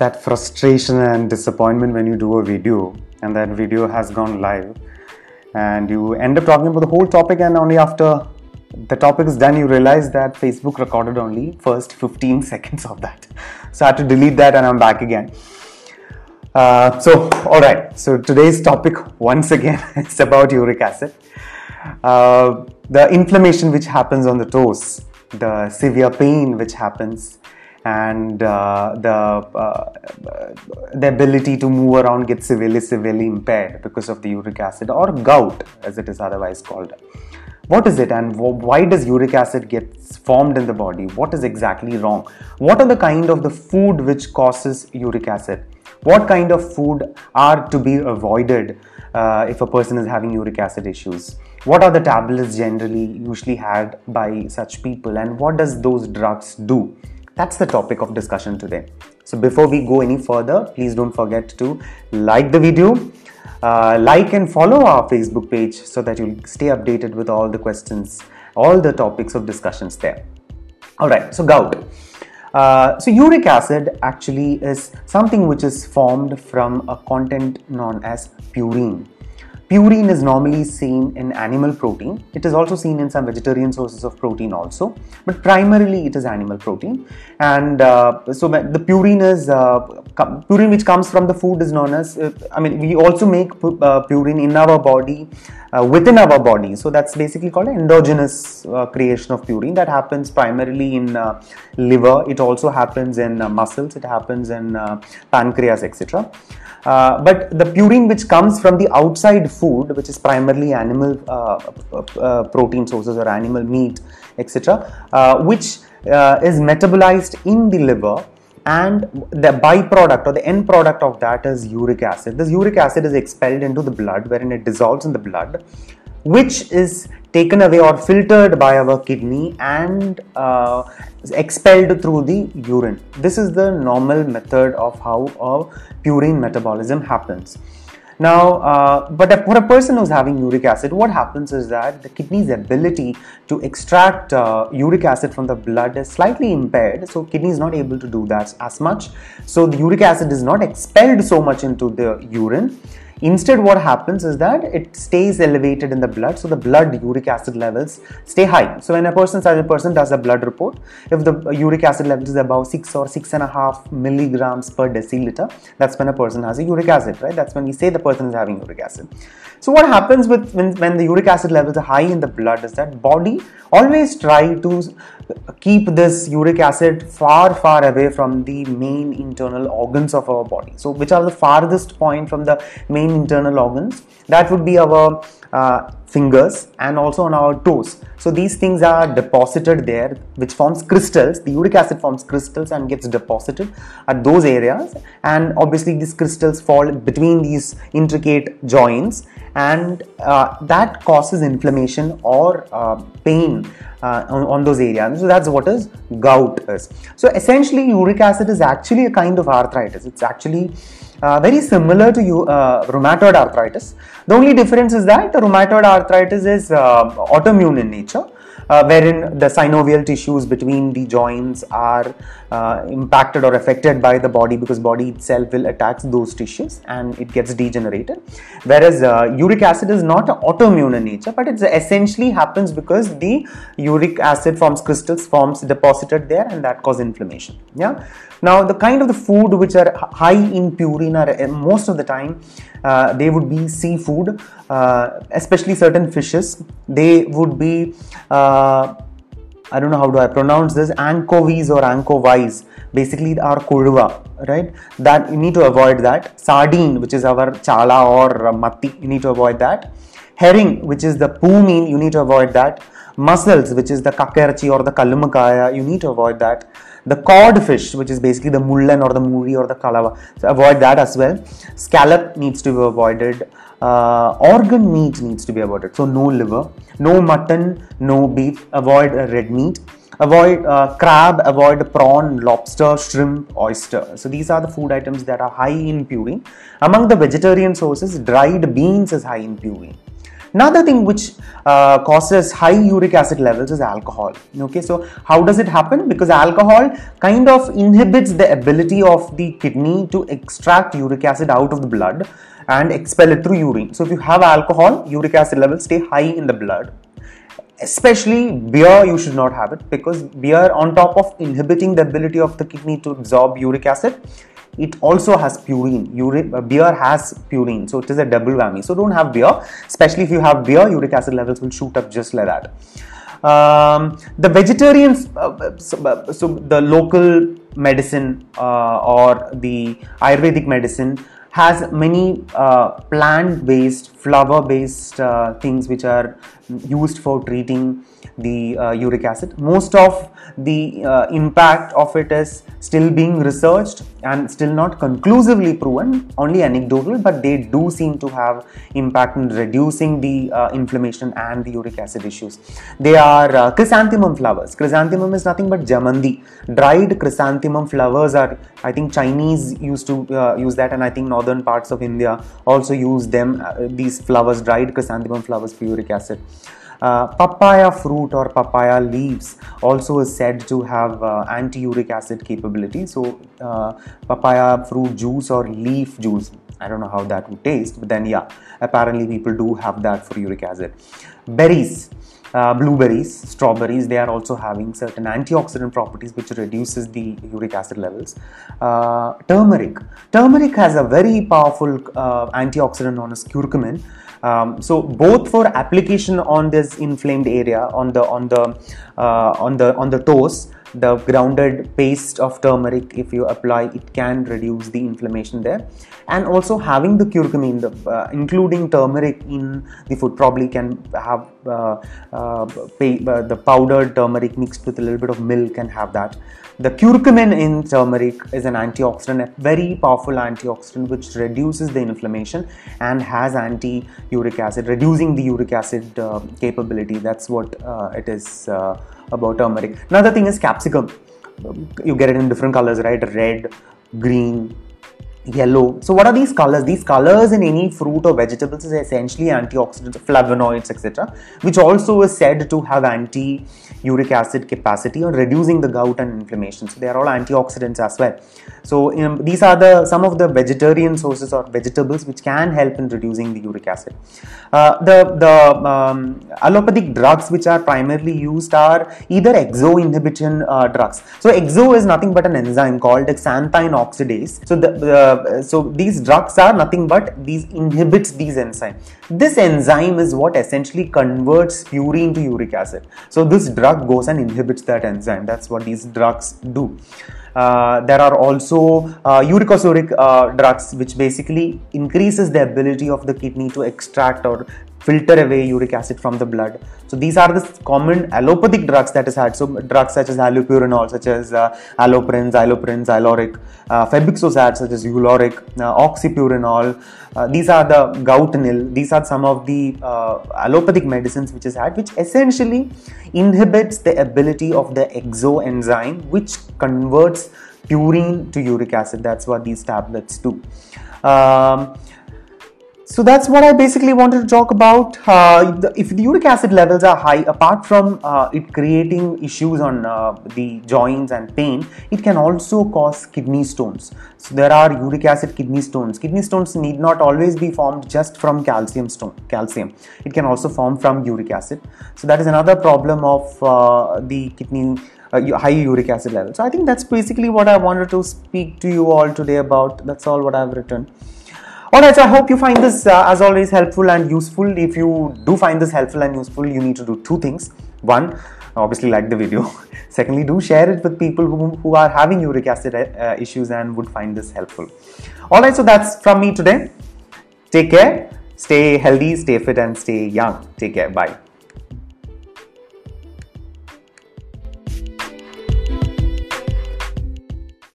that frustration and disappointment when you do a video and that video has gone live and you end up talking about the whole topic and only after the topic is done you realize that facebook recorded only first 15 seconds of that. So i had to delete that and i'm back again. Uh, so all right so today's topic once again it's about uric acid. Uh, the inflammation which happens on the toes the severe pain which happens and uh, the uh, the ability to move around gets severely severely impaired because of the uric acid or gout as it is otherwise called. What is it and why does uric acid get formed in the body? What is exactly wrong? What are the kind of the food which causes uric acid? What kind of food are to be avoided uh, if a person is having uric acid issues? What are the tablets generally usually had by such people and what does those drugs do that's the topic of discussion today. So before we go any further, please don't forget to like the video, uh, like and follow our Facebook page so that you'll stay updated with all the questions, all the topics of discussions there. All right, so gout. Uh, so uric acid actually is something which is formed from a content known as purine. Purine is normally seen in animal protein. It is also seen in some vegetarian sources of protein also, but primarily it is animal protein. And uh, so the purine is uh, purine which comes from the food is known as. Uh, I mean, we also make uh, purine in our body, uh, within our body. So that's basically called endogenous uh, creation of purine that happens primarily in liver. It also happens in muscles. It happens in pancreas, etc. Uh, but the purine which comes from the outside food, which is primarily animal uh, uh, protein sources or animal meat, etc., uh, which uh, is metabolized in the liver and the byproduct or the end product of that is uric acid. This uric acid is expelled into the blood wherein it dissolves in the blood which is taken away or filtered by our kidney and uh, expelled through the urine. This is the normal method of how a purine metabolism happens. Now, uh, but for a person who's having uric acid, what happens is that the kidney's ability to extract uh, uric acid from the blood is slightly impaired. So, kidney is not able to do that as much. So, the uric acid is not expelled so much into the urine Instead, what happens is that it stays elevated in the blood, so the blood uric acid levels stay high. So when a person, such a person does a blood report, if the uric acid level is above six or six and a half milligrams per deciliter, that's when a person has a uric acid, right? That's when we say the person is having uric acid. So what happens with when, when the uric acid levels are high in the blood is that body always try to keep this uric acid far far away from the main internal organs of our body so which are the farthest point from the main internal organs that would be our uh, fingers and also on our toes so these things are deposited there which forms crystals the uric acid forms crystals and gets deposited at those areas and obviously these crystals fall between these intricate joints and uh, that causes inflammation or uh, pain uh, on, on, those areas. So that's what is gout is. So essentially, uric acid is actually a kind of arthritis. It's actually uh, very similar to uh, rheumatoid arthritis. The only difference is that rheumatoid arthritis is uh, autoimmune in nature uh, wherein the synovial tissues between the joints are uh, impacted or affected by the body because body itself will attack those tissues and it gets degenerated whereas uh, uric acid is not autoimmune in nature but it essentially happens because the uric acid forms crystals forms deposited there and that cause inflammation yeah now the kind of the food which are high in purine are uh, most of the time uh, they would be seafood, uh, especially certain fishes. They would be, uh, I don't know how do I pronounce this, anchovies or anchovies. Basically, our kurva, right? That you need to avoid that. Sardine, which is our chala or matti, you need to avoid that. Herring, which is the poomeen, you need to avoid that. Mussels, which is the kakerchi or the kallumakaya, you need to avoid that the cod fish, which is basically the mullan or the muri or the kalava, so avoid that as well. Scallop needs to be avoided. Uh, organ meat needs to be avoided. So no liver, no mutton, no beef. Avoid red meat. Avoid uh, crab, avoid prawn, lobster, shrimp, oyster. So these are the food items that are high in purine. Among the vegetarian sources, dried beans is high in purine. Another thing which uh, causes high uric acid levels is alcohol. Okay, so how does it happen? Because alcohol kind of inhibits the ability of the kidney to extract uric acid out of the blood and expel it through urine. So if you have alcohol, uric acid levels stay high in the blood especially beer you should not have it because beer on top of inhibiting the ability of the kidney to absorb uric acid it also has purine. Uh, beer has purine. So it is a double whammy. So don't have beer. Especially if you have beer uric acid levels will shoot up just like that. Um, the vegetarians uh, so, uh, so, the local medicine uh, or the ayurvedic medicine has many uh, plant based flower based uh, things which are used for treating the uh, uric acid. Most of the uh, impact of it is still being researched and still not conclusively proven, only anecdotal, but they do seem to have impact in reducing the uh, inflammation and the uric acid issues. They are uh, chrysanthemum flowers. Chrysanthemum is nothing but jamandi. Dried chrysanthemum flowers are, I think Chinese used to uh, use that and I think northern parts of India also use them, uh, these flowers, dried chrysanthemum flowers for uric acid. Uh, papaya fruit or papaya leaves also is said to have uh, anti-uric acid capability. So uh, papaya fruit juice or leaf juice, I don't know how that would taste, but then yeah, apparently people do have that for uric acid. Berries. Uh, blueberries, strawberries, they are also having certain antioxidant properties which reduces the uric acid levels. Uh, turmeric. Turmeric has a very powerful uh, antioxidant known as curcumin um, so both for application on this inflamed area on the on the uh, on the on the toes the grounded paste of turmeric if you apply it can reduce the inflammation there. And also having the curcumin the, uh, including turmeric in the food probably can have uh, uh, pay, uh, the powdered turmeric mixed with a little bit of milk and have that the curcumin in turmeric is an antioxidant a very powerful antioxidant which reduces the inflammation and has anti uric acid reducing the uric acid uh, capability that's what uh, it is about turmeric. Another thing is capsicum. You get it in different colors, right? Red, green, yellow. So what are these colors? These colors in any fruit or vegetables is essentially antioxidants, flavonoids, etc., which also is said to have anti-uric acid capacity or reducing the gout and inflammation. So they are all antioxidants as well. So um, these are the some of the vegetarian sources or vegetables which can help in reducing the uric acid. Uh, the the um, allopathic drugs which are primarily used are either XO inhibition uh, drugs. So XO is nothing but an enzyme called xanthine oxidase. So the, the uh, so these drugs are nothing but these inhibits these enzyme This enzyme is what essentially converts purine to uric acid. So this drug goes and inhibits that enzyme. That's what these drugs do. Uh, there are also uh, uricosuric uh, drugs which basically increases the ability of the kidney to extract or filter away uric acid from the blood. So these are the common allopathic drugs that is had. So drugs such as allopurinol, such as uh, allopurin, xylopurin, Zyloric, uh, such as Uloric, uh, oxypurinol. Uh, these are the goutonil. These are some of the uh, allopathic medicines which is had, which essentially inhibits the ability of the XO enzyme, which converts purine to uric acid. That's what these tablets do. Um, so that's what I basically wanted to talk about. Uh, if the uric acid levels are high, apart from uh, it creating issues on uh, the joints and pain, it can also cause kidney stones. So there are uric acid kidney stones. Kidney stones need not always be formed just from calcium stone. Calcium. It can also form from uric acid. So that is another problem of uh, the kidney uh, high uric acid level. So I think that's basically what I wanted to speak to you all today about. That's all what I've written. Alright, so I hope you find this uh, as always helpful and useful. If you do find this helpful and useful, you need to do two things. One, obviously like the video. Secondly, do share it with people who, who are having uric acid uh, issues and would find this helpful. Alright, so that's from me today. Take care, stay healthy, stay fit and stay young. Take care. Bye.